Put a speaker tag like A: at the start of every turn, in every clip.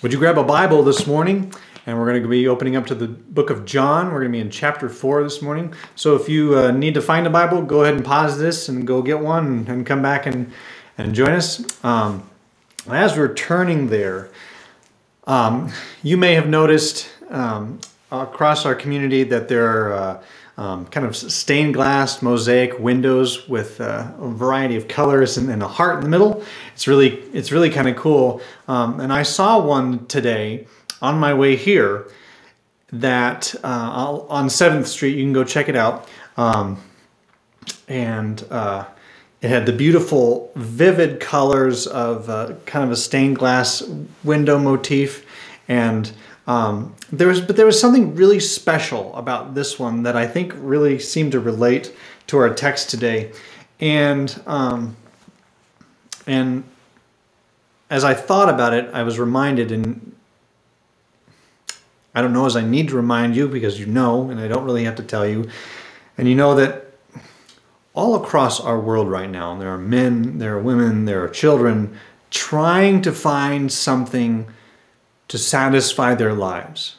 A: Would you grab a Bible this morning? And we're going to be opening up to the book of John. We're going to be in chapter 4 this morning. So if you uh, need to find a Bible, go ahead and pause this and go get one and, come back and, and join us. Um, as we're turning there, um, you may have noticed um, across our community that there are uh, um, kind of stained glass mosaic windows with uh, a variety of colors and, and, a heart in the middle. It's really it's really kind of cool. Um, and I saw one today on my way here that uh, on Seventh Street. You can go check it out. Um, and uh, it had the beautiful, vivid colors of uh, kind of a stained glass window motif and um, there was, but there was something really special about this one that I think really seemed to relate to our text today, and um, and as I thought about it, I was reminded, and I don't know as I need to remind you because you know, and I don't really have to tell you, and you know that all across our world right now, there are men, there are women, there are children trying to find something to satisfy their lives.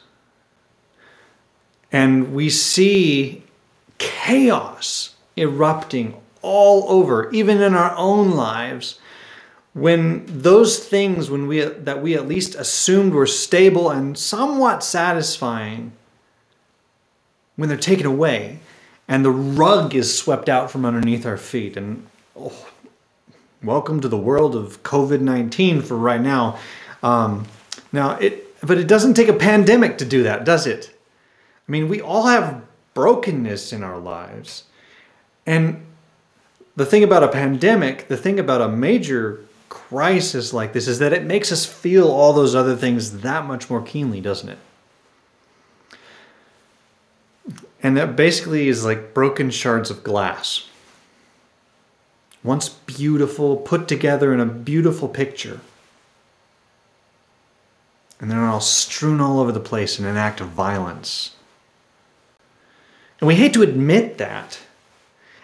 A: And we see chaos erupting all over, even in our own lives, when those things when we that we at least assumed were stable and somewhat satisfying when they're taken away and the rug is swept out from underneath our feet and oh, welcome to the world of covid-19 for right now um, now, it but it doesn't take a pandemic to do that, does it? I mean, we all have brokenness in our lives. And the thing about a pandemic, the thing about a major crisis like this is that it makes us feel all those other things that much more keenly, doesn't it? And that basically is like broken shards of glass. Once beautiful, put together in a beautiful picture and they're all strewn all over the place in an act of violence. And we hate to admit that.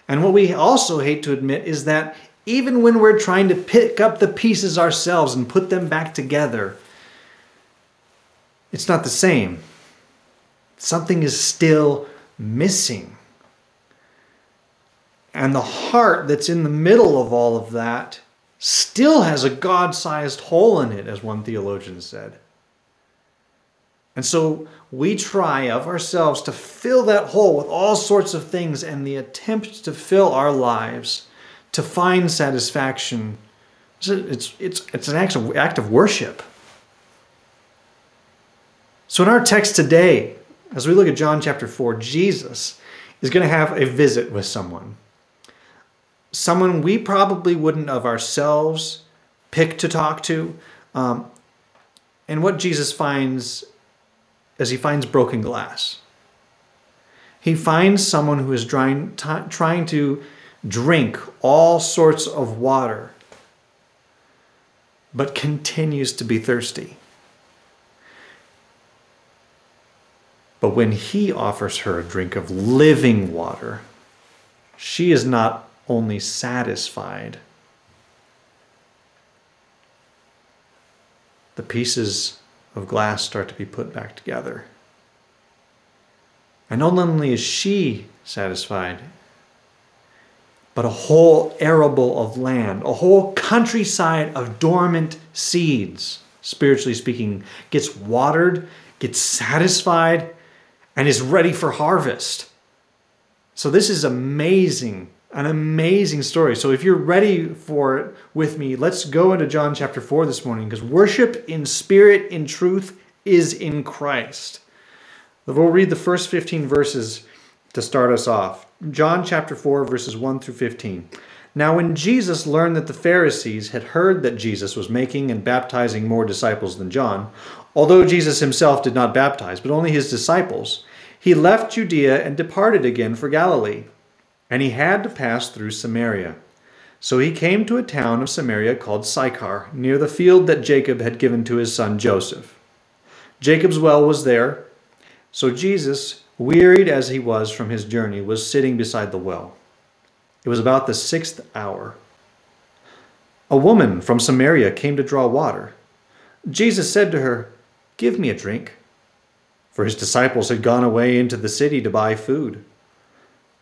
A: And what we also hate to admit is that even when we're trying to pick up the pieces ourselves and put them back together, it's not the same. Something is still missing. And the heart that's in the middle of all of that still has a God sized hole in it, as one theologian said. And so we try of ourselves to fill that hole with all sorts of things, and the attempt to fill our lives to find satisfaction, it's, it's, it's an act of, act of worship. So in our text today, as we look at John chapter 4, Jesus is going to have a visit with someone. Someone we probably wouldn't of ourselves pick to talk to. Um, and what Jesus finds as he finds broken glass. He finds someone who is trying, trying to drink all sorts of water, but continues to be thirsty. But when he offers her a drink of living water, she is not only satisfied, the pieces of glass start to be put back together. And not only is she satisfied, but a whole arable of land, a whole countryside of dormant seeds, spiritually speaking, gets watered, gets satisfied, and is ready for harvest. So, this is amazing an amazing story. So if you're ready for it with me, let's go into John chapter 4 this morning because worship in spirit, in truth, is in Christ. We'll read the first 15 verses to start us off. John chapter 4, verses 1 through 15. Now, when Jesus learned that the Pharisees had heard that Jesus was making and baptizing more disciples than John, although Jesus himself did not baptize, but only his disciples, he left Judea and departed again for Galilee and he had to pass through Samaria. So he came to a town of Samaria called Sychar, near the field that Jacob had given to his son Joseph. Jacob's well was there, so Jesus, wearied as he was from his journey, was sitting beside the well. It was about the sixth hour. A woman from Samaria came to draw water. Jesus said to her, Give me a drink. For his disciples had gone away into the city to buy food.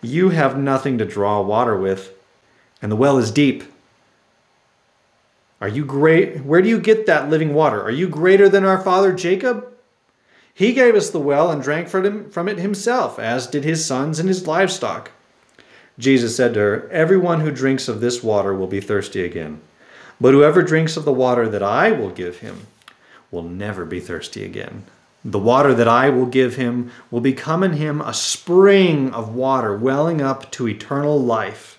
A: you have nothing to draw water with, and the well is deep. Are you great? Where do you get that living water? Are you greater than our father Jacob? He gave us the well and drank from it himself, as did his sons and his livestock. Jesus said to her, Everyone who drinks of this water will be thirsty again. But whoever drinks of the water that I will give him, will never be thirsty again. The water that I will give him will become in him a spring of water welling up to eternal life.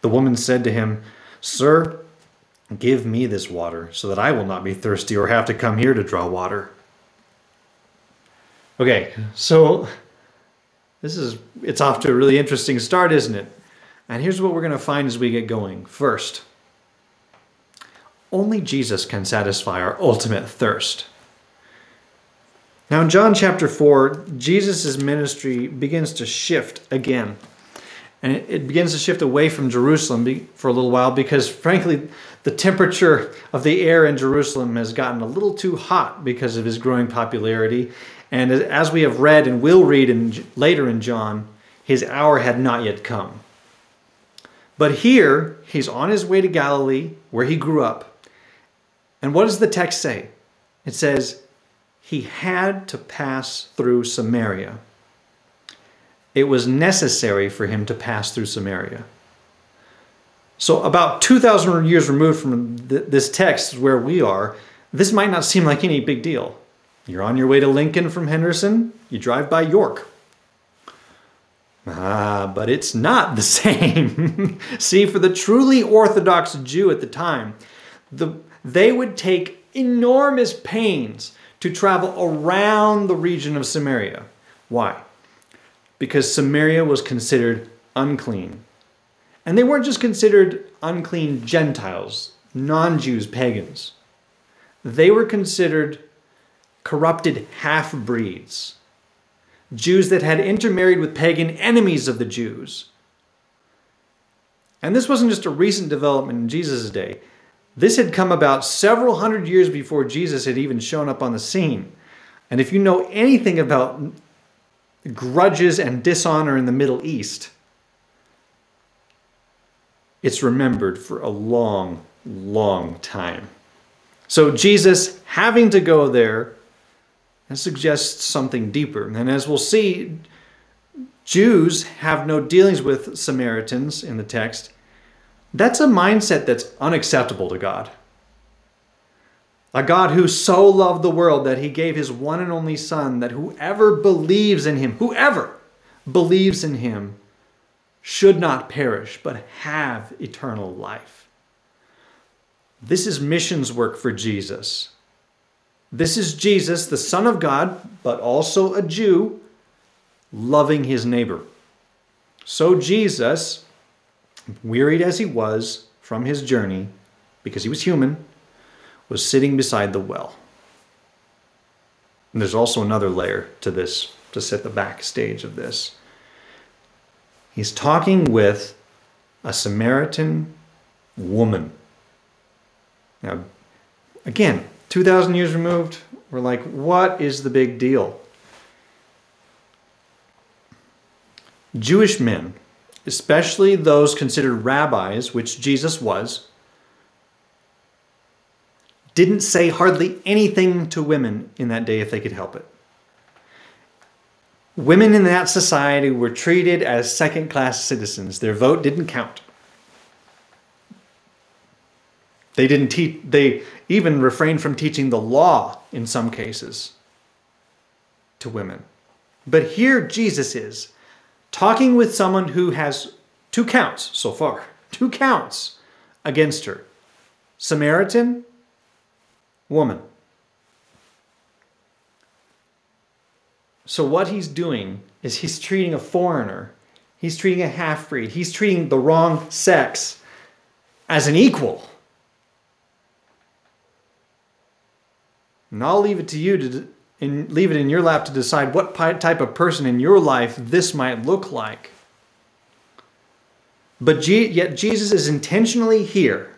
A: The woman said to him, Sir, give me this water so that I will not be thirsty or have to come here to draw water. Okay, so this is it's off to a really interesting start, isn't it? And here's what we're going to find as we get going. First, only Jesus can satisfy our ultimate thirst. Now, in John chapter 4, Jesus' ministry begins to shift again. And it begins to shift away from Jerusalem for a little while because, frankly, the temperature of the air in Jerusalem has gotten a little too hot because of his growing popularity. And as we have read and will read in, later in John, his hour had not yet come. But here, he's on his way to Galilee, where he grew up. And what does the text say? It says, He had to pass through Samaria. It was necessary for him to pass through Samaria. So, about 2,000 years removed from th- this text where we are, this might not seem like any big deal. You're on your way to Lincoln from Henderson, you drive by York. Ah, but it's not the same. See, for the truly Orthodox Jew at the time, the, they would take enormous pains to travel around the region of Samaria. Why? Because Samaria was considered unclean. And they weren't just considered unclean Gentiles, non Jews, pagans. They were considered corrupted half breeds, Jews that had intermarried with pagan enemies of the Jews. And this wasn't just a recent development in Jesus' day. This had come about several hundred years before Jesus had even shown up on the scene. And if you know anything about grudges and dishonor in the Middle East, it's remembered for a long, long time. So Jesus having to go there suggests something deeper. And as we'll see, Jews have no dealings with Samaritans in the text, that's a mindset that's unacceptable to God. A God who so loved the world that he gave his one and only Son, that whoever believes in him, whoever believes in him, should not perish, but have eternal life. This is missions work for Jesus. This is Jesus, the Son of God, but also a Jew, loving his neighbor. So Jesus wearied as he was from his journey, because he was human, was sitting beside the well. And there's also another layer to this to set the backstage of this. He's talking with a Samaritan woman. Now, again, 2,000 years removed, we're like, what is the big deal? Jewish men especially those considered rabbis, which Jesus was, didn't say hardly anything to women in that day if they could help it. Women in that society were treated as second class citizens. Their vote didn't count. They didn't teach, they even refrained from teaching the law in some cases to women. But here Jesus is talking with someone who has two counts so far, two counts against her Samaritan, woman. So, what he's doing is he's treating a foreigner, he's treating a half breed, he's treating the wrong sex as an equal. And I'll leave it to you to and leave it in your lap to decide what type of person in your life this might look like. But yet Jesus is intentionally here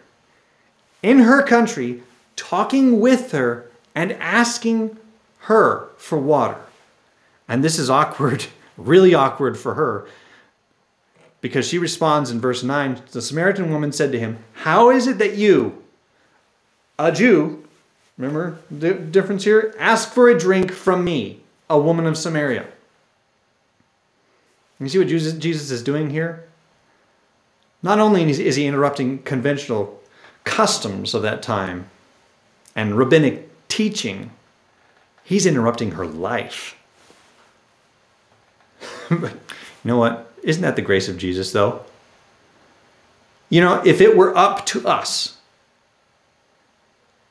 A: in her country, talking with her and asking her for water. And this is awkward, really awkward for her, because she responds in verse 9 The Samaritan woman said to him, How is it that you, a Jew, remember the difference here, ask for a drink from me, a woman of Samaria? You see what Jesus is doing here? Not only is he interrupting conventional customs of that time and rabbinic teaching, he's interrupting her life. you know what? Isn't that the grace of Jesus, though? You know, if it were up to us,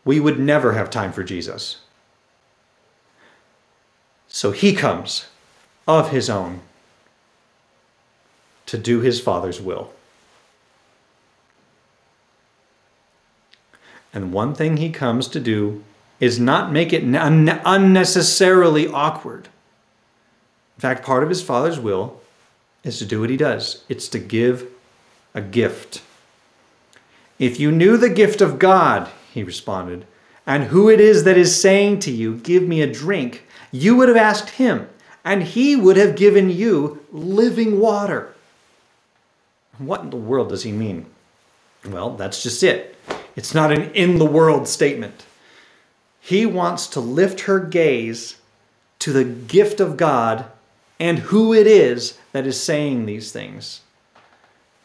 A: we would never have time for Jesus. So he comes of his own to do his Father's will. And one thing he comes to do is not make it unnecessarily awkward. In fact, part of his Father's will is to do what he does it's to give a gift. If you knew the gift of God, he responded, and who it is that is saying to you, Give me a drink, you would have asked him, and he would have given you living water. What in the world does he mean? Well, that's just it. It's not an in the world statement. He wants to lift her gaze to the gift of God and who it is that is saying these things.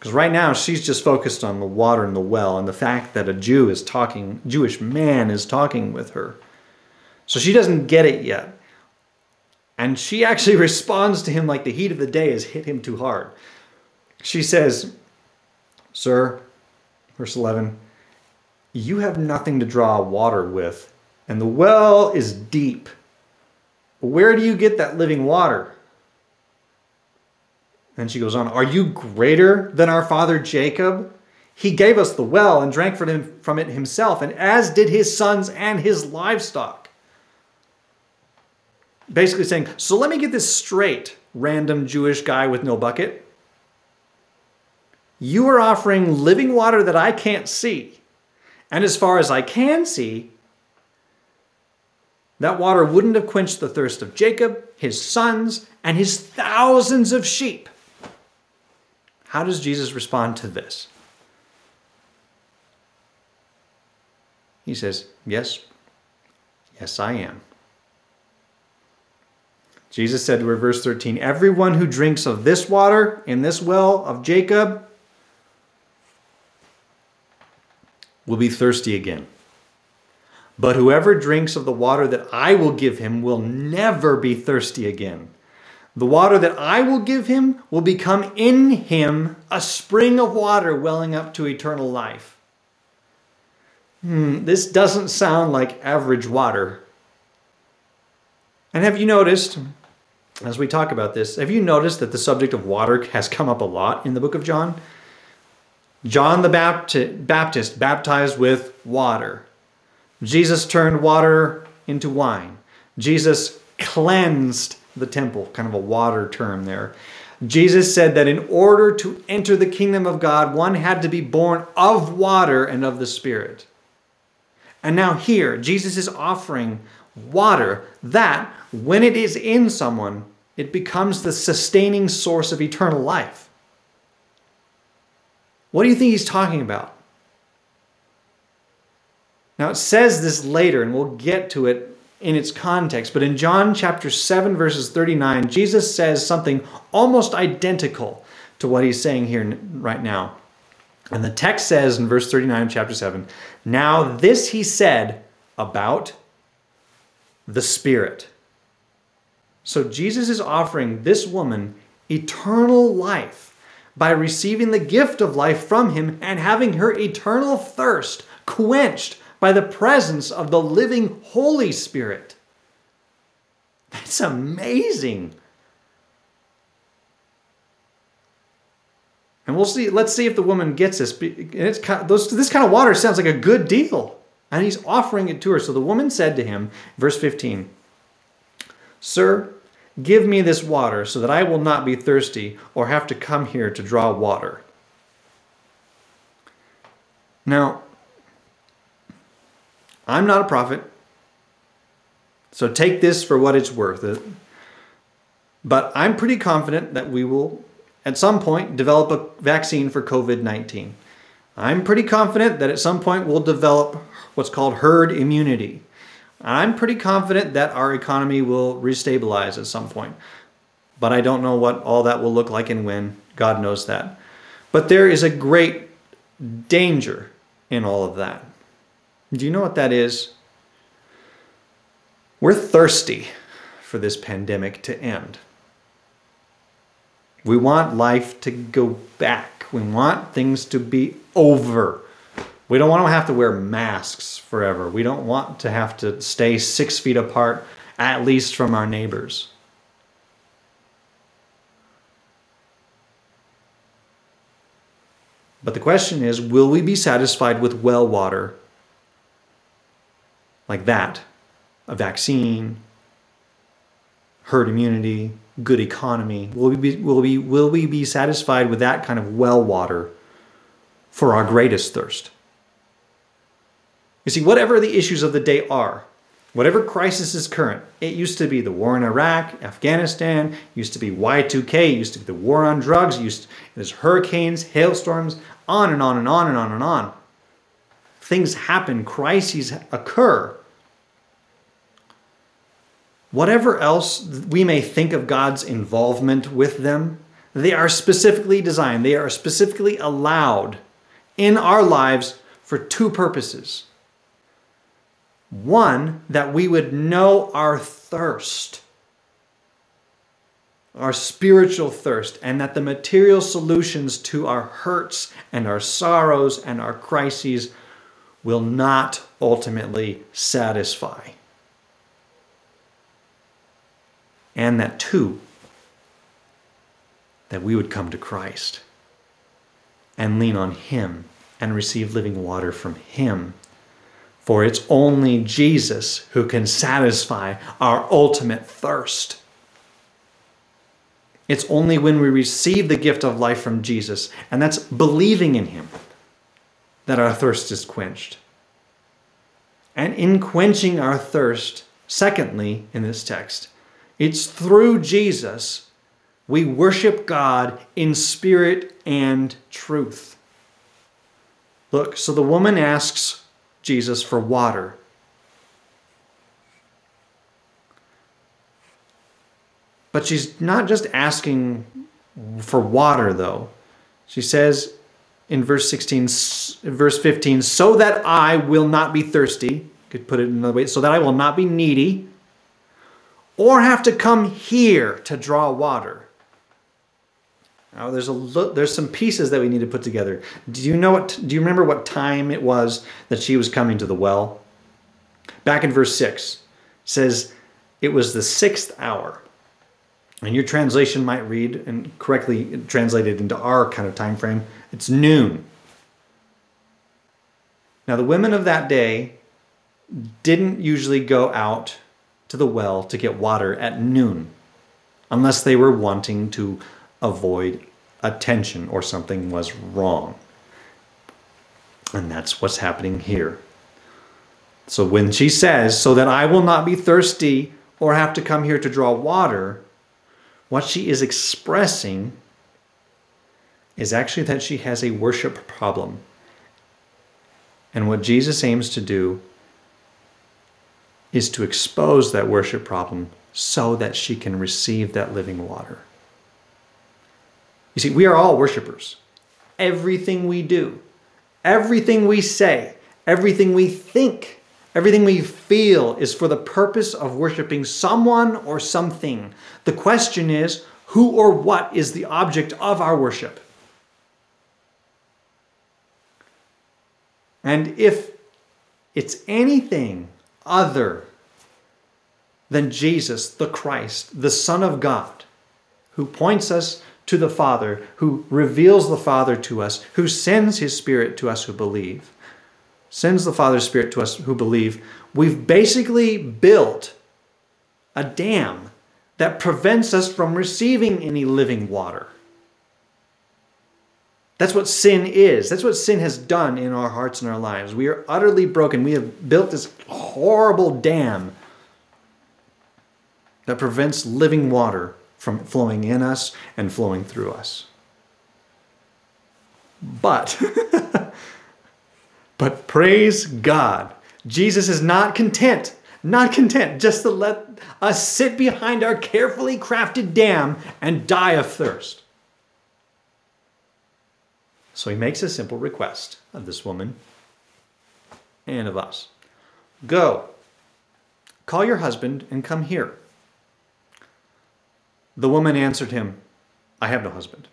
A: Because right now she's just focused on the water in the well and the fact that a Jew is talking, Jewish man is talking with her. So she doesn't get it yet. And she actually responds to him like the heat of the day has hit him too hard. She says, Sir, verse 11, you have nothing to draw water with, and the well is deep. Where do you get that living water? And she goes on, Are you greater than our father Jacob? He gave us the well and drank from it himself, and as did his sons and his livestock. Basically saying, So let me get this straight, random Jewish guy with no bucket. You are offering living water that I can't see. And as far as I can see, that water wouldn't have quenched the thirst of Jacob, his sons, and his thousands of sheep. How does Jesus respond to this? He says, Yes, yes, I am. Jesus said to her, verse 13, Everyone who drinks of this water in this well of Jacob will be thirsty again. But whoever drinks of the water that I will give him will never be thirsty again. The water that I will give him will become in him a spring of water welling up to eternal life. Hmm, this doesn't sound like average water. And have you noticed, as we talk about this, have you noticed that the subject of water has come up a lot in the book of John? John the Baptist baptized with water. Jesus turned water into wine. Jesus cleansed the temple, kind of a water term there. Jesus said that in order to enter the kingdom of God, one had to be born of water and of the Spirit. And now, here, Jesus is offering water that, when it is in someone, it becomes the sustaining source of eternal life. What do you think he's talking about? Now, it says this later, and we'll get to it in its context. But in John chapter 7, verses 39, Jesus says something almost identical to what he's saying here right now. And the text says in verse 39 of chapter 7 Now this he said about the Spirit. So Jesus is offering this woman eternal life by receiving the gift of life from him and having her eternal thirst quenched by the presence of the living Holy Spirit. That's amazing. And we'll see. Let's see if the woman gets this. And it's kind of, those, this kind of water sounds like a good deal. And he's offering it to her. So the woman said to him, verse 15, Sir, give me this water so that I will not be thirsty or have to come here to draw water. Now, I'm not a prophet, so take this for what it's worth. Uh, but I'm pretty confident that we will, at some point, develop a vaccine for COVID 19. I'm pretty confident that at some point we'll develop what's called herd immunity. I'm pretty confident that our economy will restabilize at some point. But I don't know what all that will look like and when. God knows that. But there is a great danger in all of that. Do you know what that is? We're thirsty for this pandemic to end. We want life to go back. We want things to be over. We don't want to have to wear masks forever. We don't want to have to stay six feet apart, at least from our neighbors. But the question is will we be satisfied with well water like that? A vaccine, herd immunity, good economy? Will we be, will we, will we be satisfied with that kind of well water for our greatest thirst? You see, whatever the issues of the day are, whatever crisis is current, it used to be the war in Iraq, Afghanistan, used to be Y2K, used to be the war on drugs, used to, there's hurricanes, hailstorms, on and on and on and on and on. Things happen, crises occur. Whatever else we may think of God's involvement with them, they are specifically designed, they are specifically allowed in our lives for two purposes. One, that we would know our thirst, our spiritual thirst, and that the material solutions to our hurts and our sorrows and our crises will not ultimately satisfy. And that two, that we would come to Christ and lean on Him and receive living water from Him for it's only Jesus who can satisfy our ultimate thirst. It's only when we receive the gift of life from Jesus, and that's believing in Him, that our thirst is quenched. And in quenching our thirst, secondly, in this text, it's through Jesus we worship God in spirit and truth. Look, so the woman asks Jesus for water. But she's not just asking for water, though. She says in verse 16, verse 15, so that I will not be thirsty, could put it another way, so that I will not be needy, or have to come here to draw water. Now, there's a there's some pieces that we need to put together. Do you know what? Do you remember what time it was that she was coming to the well? Back in verse six, says it was the sixth hour. And your translation might read, and correctly translated into our kind of time frame, it's noon. Now, the women of that day didn't usually go out to the well to get water at noon unless they were wanting to avoid attention or something was wrong. And that's what's happening here. So when she says, so that I will not be thirsty or have to come here to draw water, what she is expressing is actually that she has a worship problem. And what Jesus aims to do is to expose that worship problem so that she can receive that living water. You see, we are all worshipers. Everything we do, everything we say, everything we think, everything we feel is for the purpose of worshiping someone or something. The question is who or what is the object of our worship? And if it's anything other than Jesus, the Christ, the Son of God, who points us to the Father, who reveals the Father to us, who sends his Spirit to us who believe, sends the Father's Spirit to us who believe, we've basically built a dam that prevents us from receiving any living water. That's what sin is. That's what sin has done in our hearts and our lives. We are utterly broken. We have built this horrible dam that prevents living water from flowing in us and flowing through us. But, but praise God, Jesus is not content, not content just to let us sit behind our carefully crafted dam and die of thirst. So he makes a simple request of this woman and of us Go, call your husband and come here. The woman answered him, I have no husband.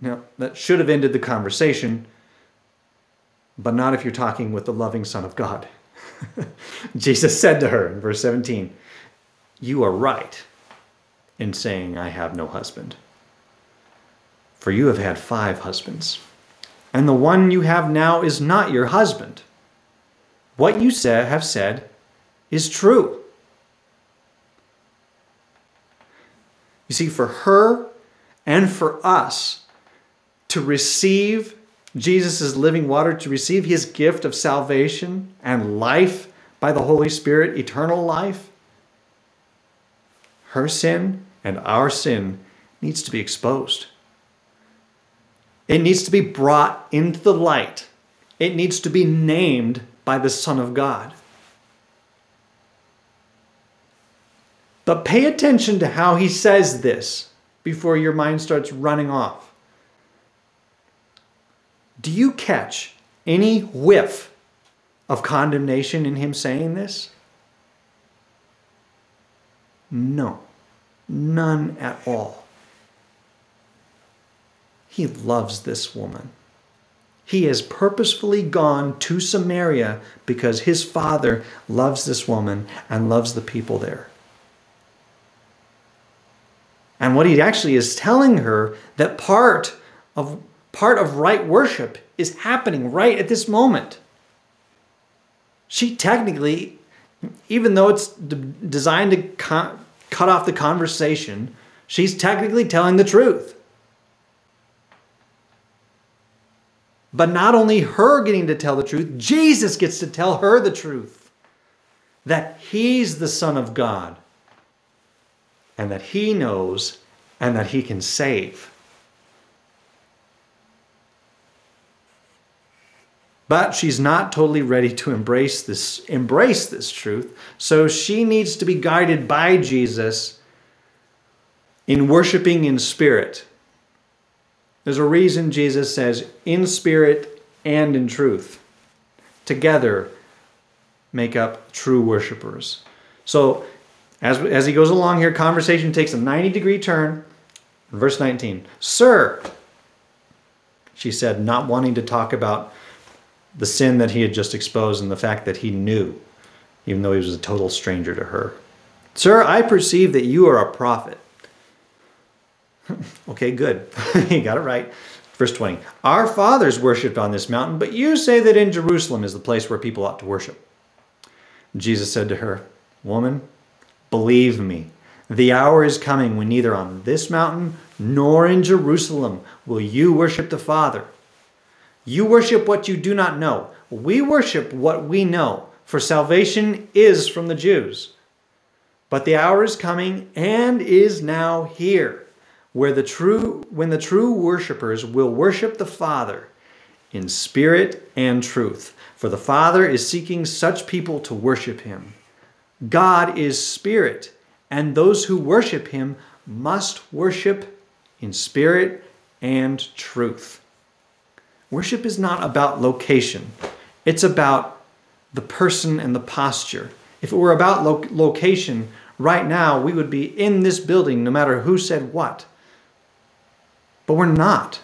A: Now, that should have ended the conversation, but not if you're talking with the loving Son of God. Jesus said to her in verse 17, You are right in saying, I have no husband for you have had five husbands, and the one you have now is not your husband. What you say, have said is true. You see, for her and for us to receive Jesus' living water, to receive his gift of salvation and life by the Holy Spirit, eternal life, her sin and our sin needs to be exposed. It needs to be brought into the light. It needs to be named by the Son of God. But pay attention to how he says this before your mind starts running off. Do you catch any whiff of condemnation in him saying this? No, none at all. He loves this woman. He has purposefully gone to Samaria because his father loves this woman and loves the people there. And what he actually is telling her that part of part of right worship is happening right at this moment. She technically, even though it's designed to cut off the conversation, she's technically telling the truth. But not only her getting to tell the truth, Jesus gets to tell her the truth that he's the Son of God and that he knows and that he can save. But she's not totally ready to embrace this embrace this truth. So she needs to be guided by Jesus in worshiping in spirit there's a reason Jesus says, in spirit and in truth, together make up true worshipers. So, as, as he goes along here, conversation takes a 90 degree turn. Verse 19, Sir, she said, not wanting to talk about the sin that he had just exposed and the fact that he knew, even though he was a total stranger to her. Sir, I perceive that you are a prophet. okay, good. you got it right. Verse 20 Our fathers worshipped on this mountain, but you say that in Jerusalem is the place where people ought to worship. Jesus said to her, Woman, believe me, the hour is coming when neither on this mountain nor in Jerusalem will you worship the Father. You worship what you do not know. We worship what we know, for salvation is from the Jews. But the hour is coming and is now here where the true when the true worshipers will worship the Father in spirit and truth. For the Father is seeking such people to worship him. God is spirit, and those who worship him must worship in spirit and truth. Worship is not about location, it's about the person and the posture. If it were about lo- location, right now we would be in this building no matter who said what. But we're not.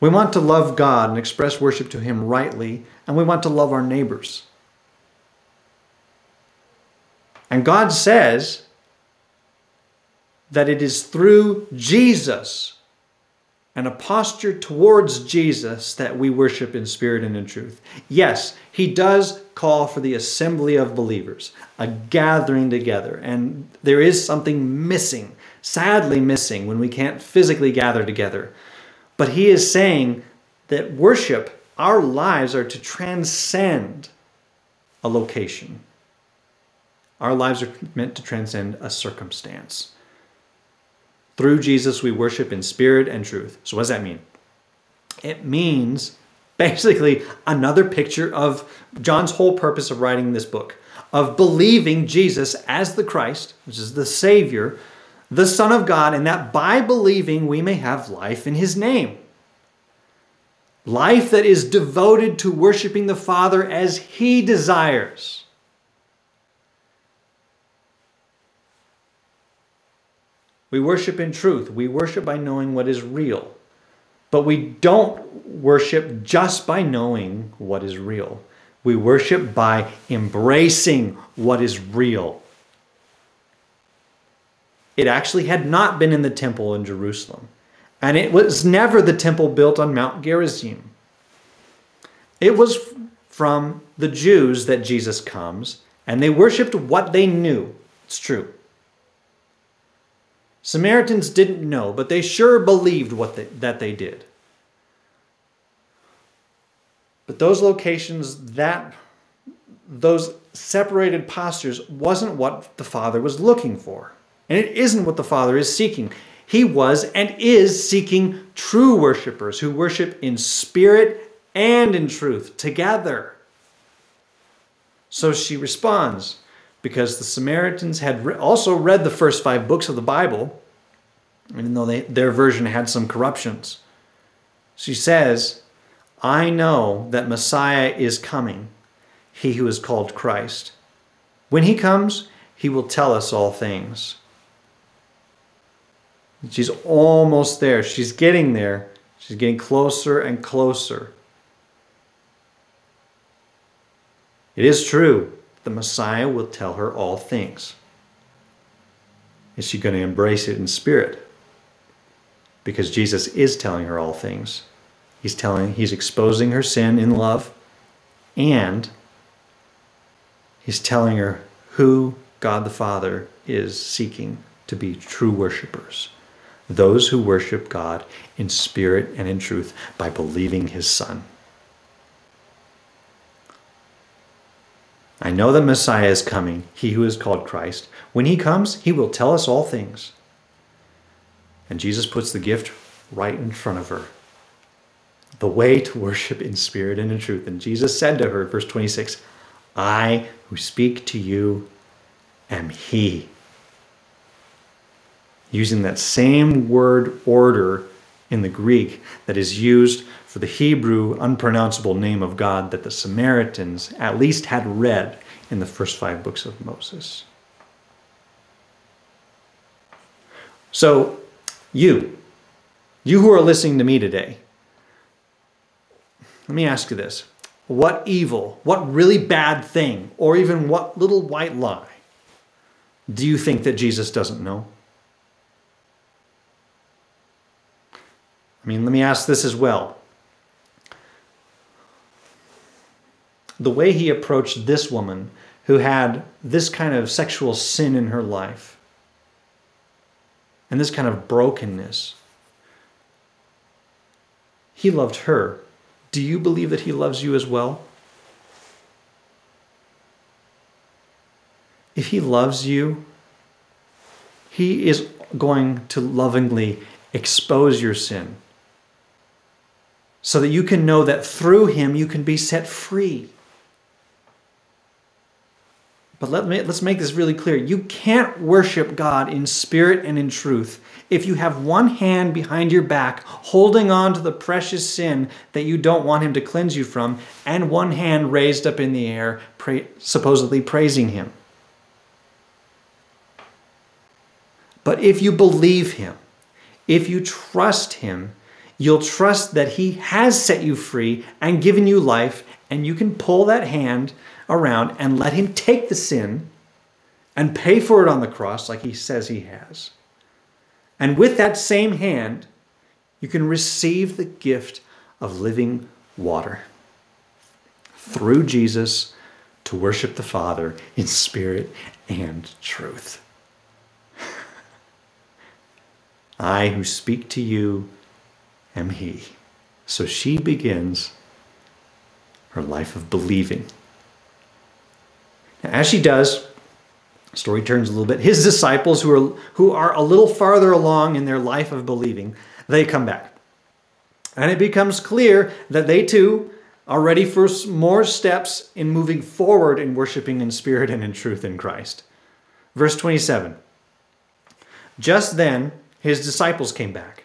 A: We want to love God and express worship to Him rightly, and we want to love our neighbors. And God says that it is through Jesus and a posture towards Jesus that we worship in spirit and in truth. Yes, he does call for the assembly of believers, a gathering together. And there is something missing, sadly missing, when we can't physically gather together. But he is saying that worship, our lives are to transcend a location. Our lives are meant to transcend a circumstance. Through Jesus, we worship in spirit and truth. So, what does that mean? It means basically another picture of John's whole purpose of writing this book of believing Jesus as the Christ, which is the Savior, the Son of God, and that by believing we may have life in His name. Life that is devoted to worshiping the Father as He desires. We worship in truth. We worship by knowing what is real. But we don't worship just by knowing what is real. We worship by embracing what is real. It actually had not been in the temple in Jerusalem, and it was never the temple built on Mount Gerizim. It was from the Jews that Jesus comes, and they worshiped what they knew. It's true. Samaritans didn't know, but they sure believed what they, that they did. But those locations, that those separated postures wasn't what the Father was looking for. And it isn't what the Father is seeking. He was and is seeking true worshipers who worship in spirit and in truth together. So she responds, because the Samaritans had re- also read the first five books of the Bible, even though they, their version had some corruptions. She says, I know that Messiah is coming, he who is called Christ. When he comes, he will tell us all things. She's almost there. She's getting there. She's getting closer and closer. It is true the Messiah will tell her all things. Is she going to embrace it in spirit? Because Jesus is telling her all things. He's telling, he's exposing her sin in love, and he's telling her who God the Father is seeking to be true worshipers. Those who worship God in spirit and in truth by believing his Son. I know that Messiah is coming, he who is called Christ. When he comes, he will tell us all things. And Jesus puts the gift right in front of her the way to worship in spirit and in truth. And Jesus said to her, verse 26, I who speak to you am he. Using that same word order in the Greek that is used for the Hebrew unpronounceable name of God that the Samaritans at least had read in the first five books of Moses. So, you, you who are listening to me today, let me ask you this. What evil, what really bad thing, or even what little white lie do you think that Jesus doesn't know? I mean, let me ask this as well. the way he approached this woman who had this kind of sexual sin in her life and this kind of brokenness. He loved her. Do you believe that he loves you as well? If he loves you, he is going to lovingly expose your sin so that you can know that through him you can be set free. But let me, let's make this really clear. You can't worship God in spirit and in truth if you have one hand behind your back holding on to the precious sin that you don't want Him to cleanse you from, and one hand raised up in the air, pray, supposedly praising Him. But if you believe Him, if you trust Him, you'll trust that He has set you free and given you life, and you can pull that hand around and let Him take the sin and pay for it on the cross like he says he has. And with that same hand, you can receive the gift of living water through Jesus to worship the Father in spirit and truth. I who speak to you am He. So she begins her life of believing. Now, as she does, story turns a little bit. His disciples, who are, who are a little farther along in their life of believing, they come back. And it becomes clear that they too are ready for more steps in moving forward in worshiping in spirit and in truth in Christ. Verse 27 Just then, his disciples came back.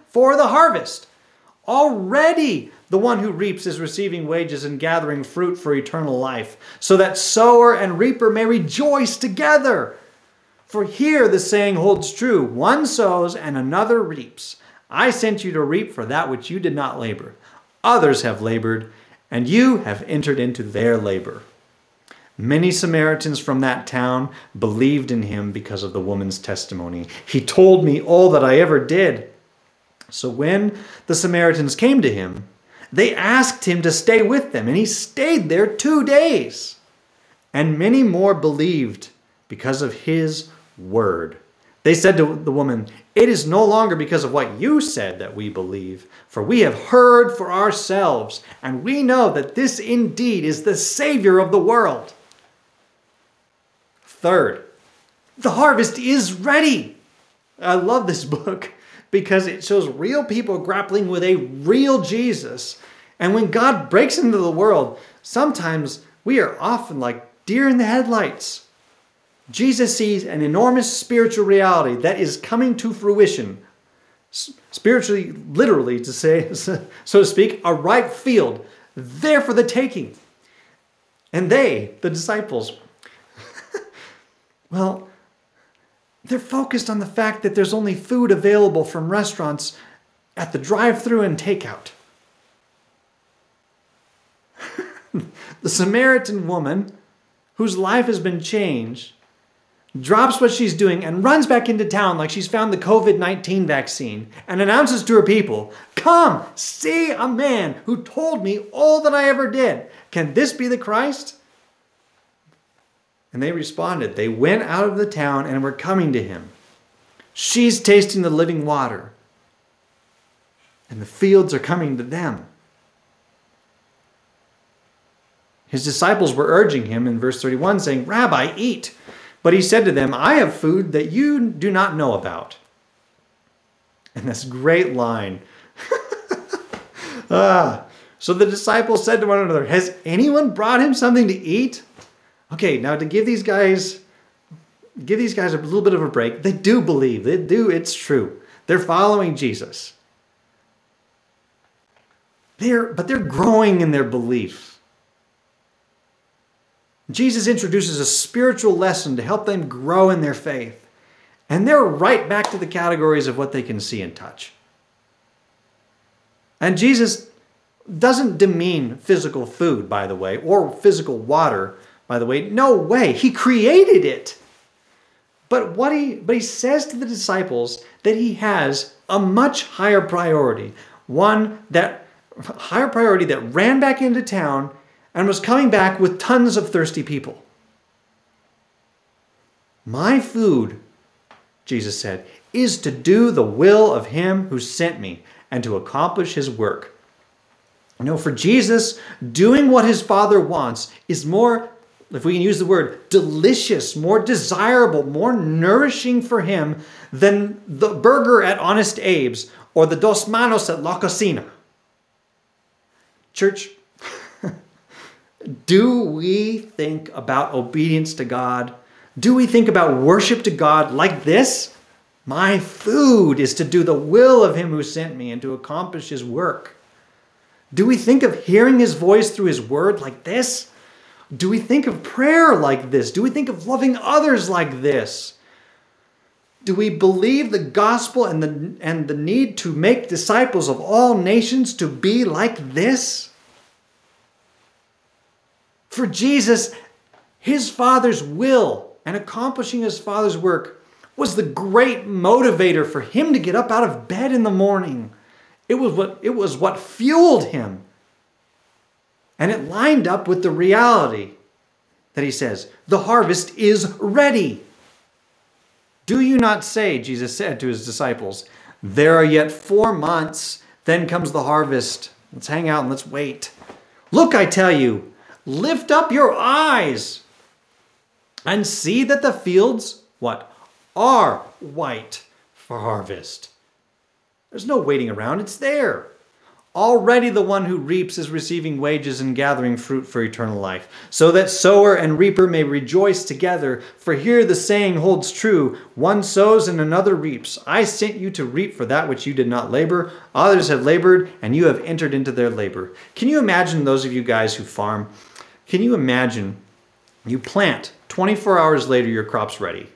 A: for the harvest. Already the one who reaps is receiving wages and gathering fruit for eternal life, so that sower and reaper may rejoice together. For here the saying holds true one sows and another reaps. I sent you to reap for that which you did not labor. Others have labored, and you have entered into their labor. Many Samaritans from that town believed in him because of the woman's testimony. He told me all that I ever did. So when the Samaritans came to him, they asked him to stay with them, and he stayed there two days. And many more believed because of his word. They said to the woman, It is no longer because of what you said that we believe, for we have heard for ourselves, and we know that this indeed is the Savior of the world. Third, the harvest is ready. I love this book because it shows real people grappling with a real Jesus. And when God breaks into the world, sometimes we are often like deer in the headlights. Jesus sees an enormous spiritual reality that is coming to fruition. Spiritually, literally, to say, so to speak, a ripe field there for the taking. And they, the disciples, well, they're focused on the fact that there's only food available from restaurants at the drive through and takeout. the Samaritan woman, whose life has been changed, drops what she's doing and runs back into town like she's found the COVID 19 vaccine and announces to her people, Come, see a man who told me all that I ever did. Can this be the Christ? And they responded. They went out of the town and were coming to him. She's tasting the living water, and the fields are coming to them. His disciples were urging him in verse 31, saying, Rabbi, eat. But he said to them, I have food that you do not know about. And this great line. ah, so the disciples said to one another, Has anyone brought him something to eat? Okay, now to give these guys give these guys a little bit of a break. They do believe. They do, it's true. They're following Jesus. They're but they're growing in their belief. Jesus introduces a spiritual lesson to help them grow in their faith. And they're right back to the categories of what they can see and touch. And Jesus doesn't demean physical food, by the way, or physical water by the way. No way. He created it. But what he but he says to the disciples that he has a much higher priority, one that higher priority that ran back into town and was coming back with tons of thirsty people. My food Jesus said, is to do the will of him who sent me and to accomplish his work. You know, for Jesus, doing what his Father wants is more, if we can use the word, delicious, more desirable, more nourishing for him than the burger at Honest Abe's or the Dos Manos at La Cocina. Church, do we think about obedience to God? Do we think about worship to God like this? My food is to do the will of him who sent me and to accomplish his work. Do we think of hearing his voice through his word like this? Do we think of prayer like this? Do we think of loving others like this? Do we believe the gospel and the, and the need to make disciples of all nations to be like this? For Jesus, his Father's will and accomplishing his Father's work was the great motivator for him to get up out of bed in the morning. It was what, it was what fueled him. And it lined up with the reality that he says, the harvest is ready. Do you not say, Jesus said to his disciples, there are yet four months, then comes the harvest. Let's hang out and let's wait. Look, I tell you, lift up your eyes and see that the fields, what, are white for harvest. There's no waiting around, it's there. Already the one who reaps is receiving wages and gathering fruit for eternal life, so that sower and reaper may rejoice together. For here the saying holds true one sows and another reaps. I sent you to reap for that which you did not labor. Others have labored, and you have entered into their labor. Can you imagine those of you guys who farm? Can you imagine you plant, 24 hours later, your crop's ready?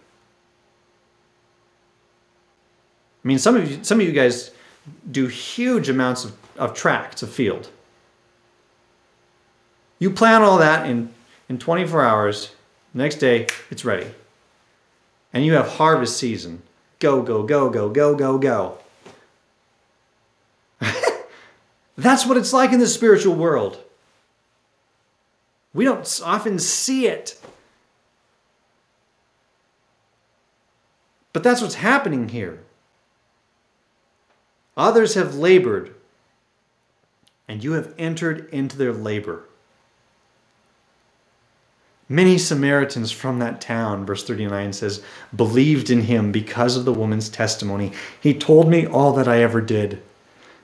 A: I mean, some of you, some of you guys do huge amounts of, of tracts of field. You plan all that in, in 24 hours. Next day, it's ready. And you have harvest season. Go, go, go, go, go, go, go. That's what it's like in the spiritual world. We don't often see it. But that's what's happening here. Others have labored, and you have entered into their labor. Many Samaritans from that town, verse 39 says, believed in him because of the woman's testimony. He told me all that I ever did.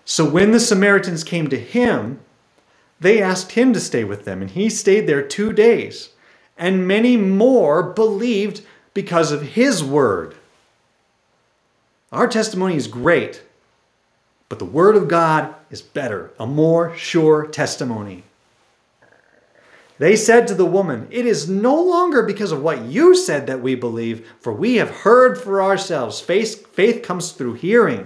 A: So when the Samaritans came to him, they asked him to stay with them, and he stayed there two days. And many more believed because of his word. Our testimony is great, but the Word of God is better, a more sure testimony. They said to the woman, It is no longer because of what you said that we believe, for we have heard for ourselves. Faith, faith comes through hearing.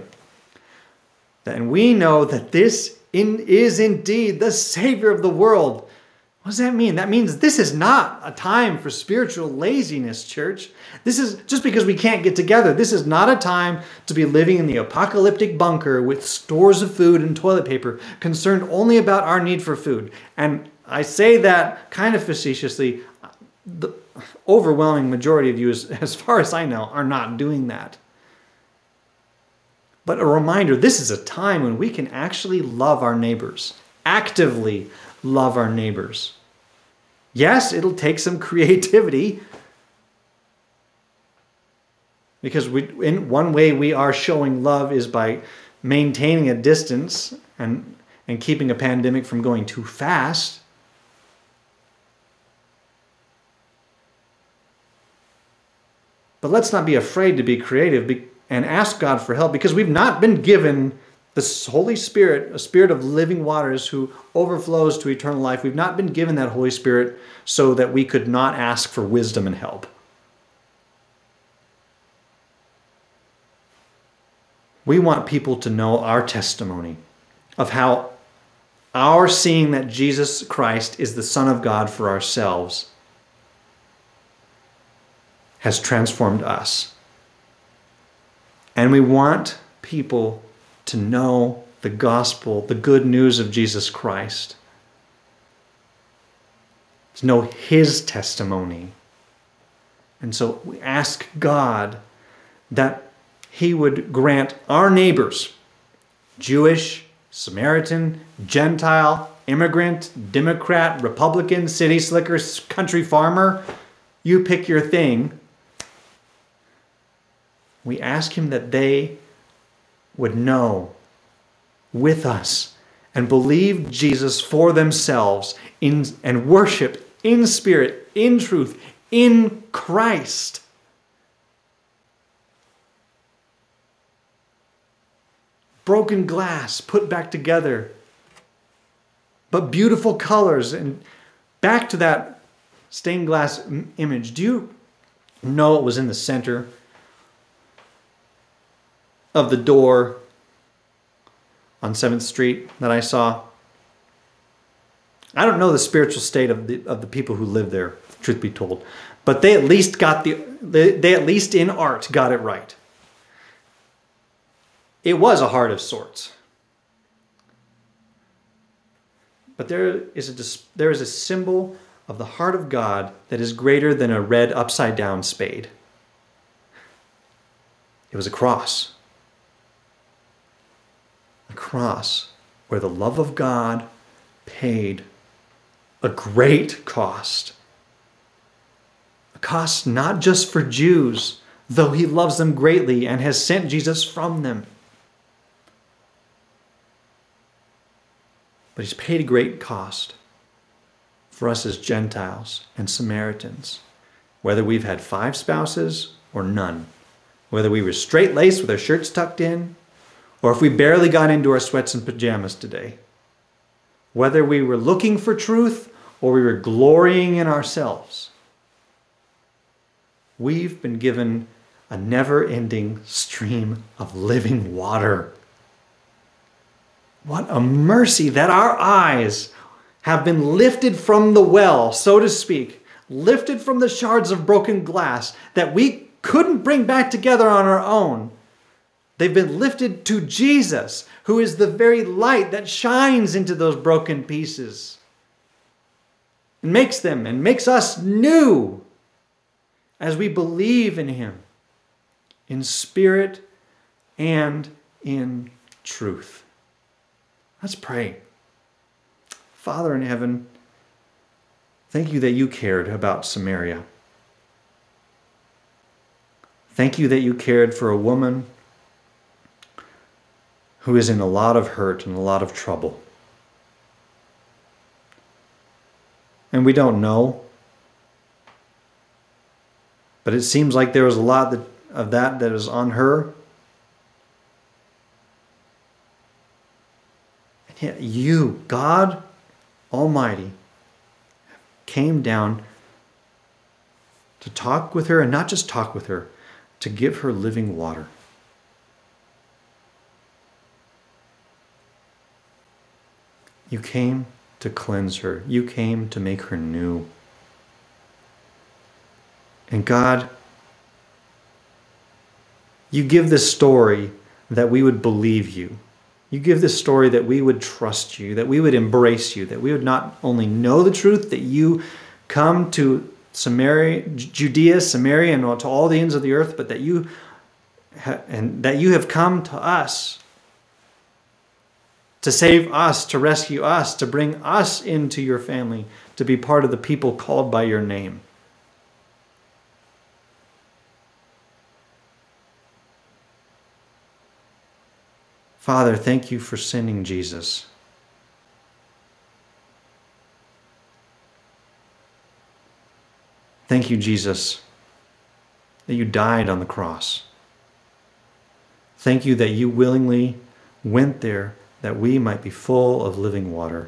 A: And we know that this in, is indeed the Savior of the world. What does that mean? That means this is not a time for spiritual laziness, church. This is just because we can't get together. This is not a time to be living in the apocalyptic bunker with stores of food and toilet paper, concerned only about our need for food. And I say that kind of facetiously. The overwhelming majority of you, as far as I know, are not doing that. But a reminder this is a time when we can actually love our neighbors, actively love our neighbors. Yes, it'll take some creativity. Because we, in one way we are showing love is by maintaining a distance and, and keeping a pandemic from going too fast. But let's not be afraid to be creative and ask God for help because we've not been given the Holy Spirit, a spirit of living waters who overflows to eternal life, we've not been given that Holy Spirit so that we could not ask for wisdom and help. We want people to know our testimony of how our seeing that Jesus Christ is the Son of God for ourselves has transformed us. And we want people to know the gospel, the good news of Jesus Christ, to know his testimony. And so we ask God that he would grant our neighbors, Jewish, Samaritan, Gentile, immigrant, Democrat, Republican, city slicker, country farmer, you pick your thing. We ask him that they would know with us and believe Jesus for themselves in, and worship in spirit, in truth, in Christ. Broken glass put back together, but beautiful colors. And back to that stained glass image. Do you know it was in the center of the door on 7th Street that I saw? I don't know the spiritual state of the, of the people who live there, truth be told, but they at least got the, they, they at least in art got it right. It was a heart of sorts. But there is a, there is a symbol of the heart of God that is greater than a red upside down spade. It was a cross. Cross where the love of God paid a great cost. A cost not just for Jews, though he loves them greatly and has sent Jesus from them. But he's paid a great cost for us as Gentiles and Samaritans, whether we've had five spouses or none, whether we were straight laced with our shirts tucked in, or if we barely got into our sweats and pajamas today, whether we were looking for truth or we were glorying in ourselves. We've been given a never ending stream of living water. What a mercy that our eyes have been lifted from the well, so to speak, lifted from the shards of broken glass that we couldn't bring back together on our own. They've been lifted to Jesus, who is the very light that shines into those broken pieces and makes them and makes us new as we believe in Him in spirit and in truth. Let's pray. Father in heaven, thank you that you cared about Samaria. Thank you that you cared for a woman who is in a lot of hurt and a lot of trouble. And we don't know. But it seems like there was a lot that, of that that is on her. And yet, you, God, Almighty came down to talk with her, and not just talk with her, to give her living water. You came to cleanse her, you came to make her new. And God, you give this story that we would believe you you give this story that we would trust you, that we would embrace you, that we would not only know the truth, that you come to Samaria, Judea, Samaria, and to all the ends of the earth, but that you and that you have come to us to save us, to rescue us, to bring us into your family, to be part of the people called by your name. Father, thank you for sending Jesus. Thank you, Jesus, that you died on the cross. Thank you that you willingly went there that we might be full of living water.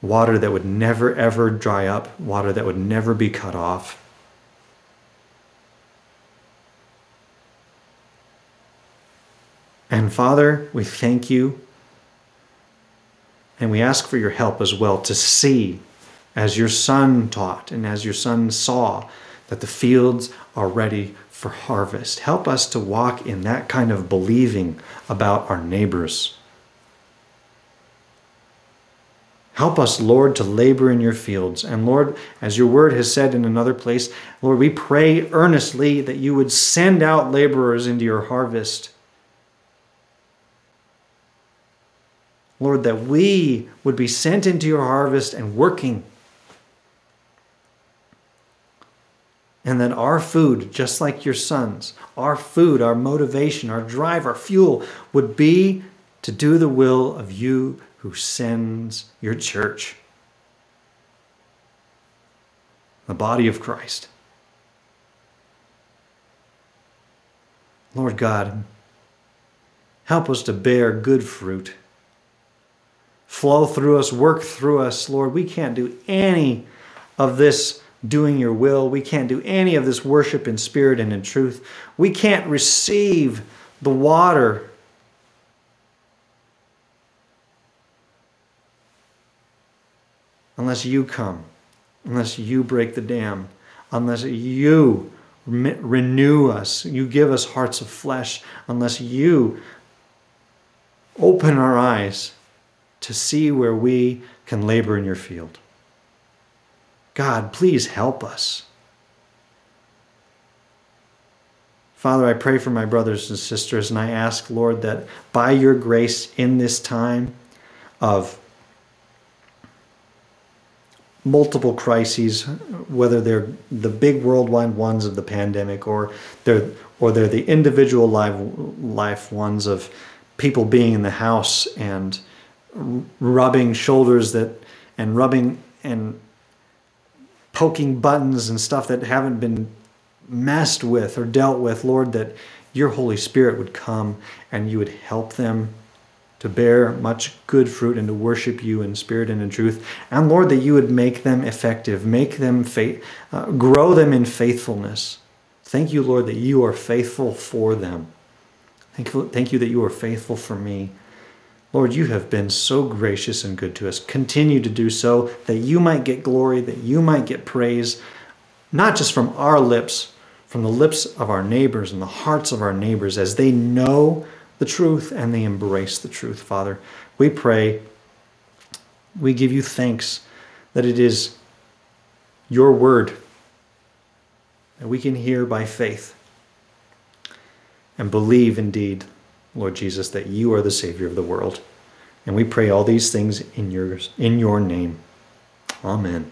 A: Water that would never, ever dry up, water that would never be cut off. And Father, we thank you and we ask for your help as well to see, as your Son taught and as your Son saw, that the fields are ready for harvest. Help us to walk in that kind of believing about our neighbors. Help us, Lord, to labor in your fields. And Lord, as your word has said in another place, Lord, we pray earnestly that you would send out laborers into your harvest. Lord, that we would be sent into your harvest and working. And that our food, just like your sons, our food, our motivation, our drive, our fuel, would be to do the will of you who sends your church, the body of Christ. Lord God, help us to bear good fruit. Flow through us, work through us, Lord. We can't do any of this doing your will. We can't do any of this worship in spirit and in truth. We can't receive the water unless you come, unless you break the dam, unless you renew us, you give us hearts of flesh, unless you open our eyes to see where we can labor in your field. God, please help us. Father, I pray for my brothers and sisters, and I ask, Lord, that by your grace in this time of multiple crises, whether they're the big worldwide ones of the pandemic or they're or they're the individual life life ones of people being in the house and rubbing shoulders that and rubbing and poking buttons and stuff that haven't been messed with or dealt with, Lord, that your Holy Spirit would come and you would help them to bear much good fruit and to worship you in spirit and in truth. And Lord, that you would make them effective, make them faith, uh, grow them in faithfulness. Thank you, Lord, that you are faithful for them. Thank you, thank you that you are faithful for me. Lord, you have been so gracious and good to us. Continue to do so that you might get glory, that you might get praise, not just from our lips, from the lips of our neighbors and the hearts of our neighbors as they know the truth and they embrace the truth, Father. We pray, we give you thanks that it is your word that we can hear by faith and believe indeed, Lord Jesus, that you are the Savior of the world. And we pray all these things in, yours, in your name. Amen.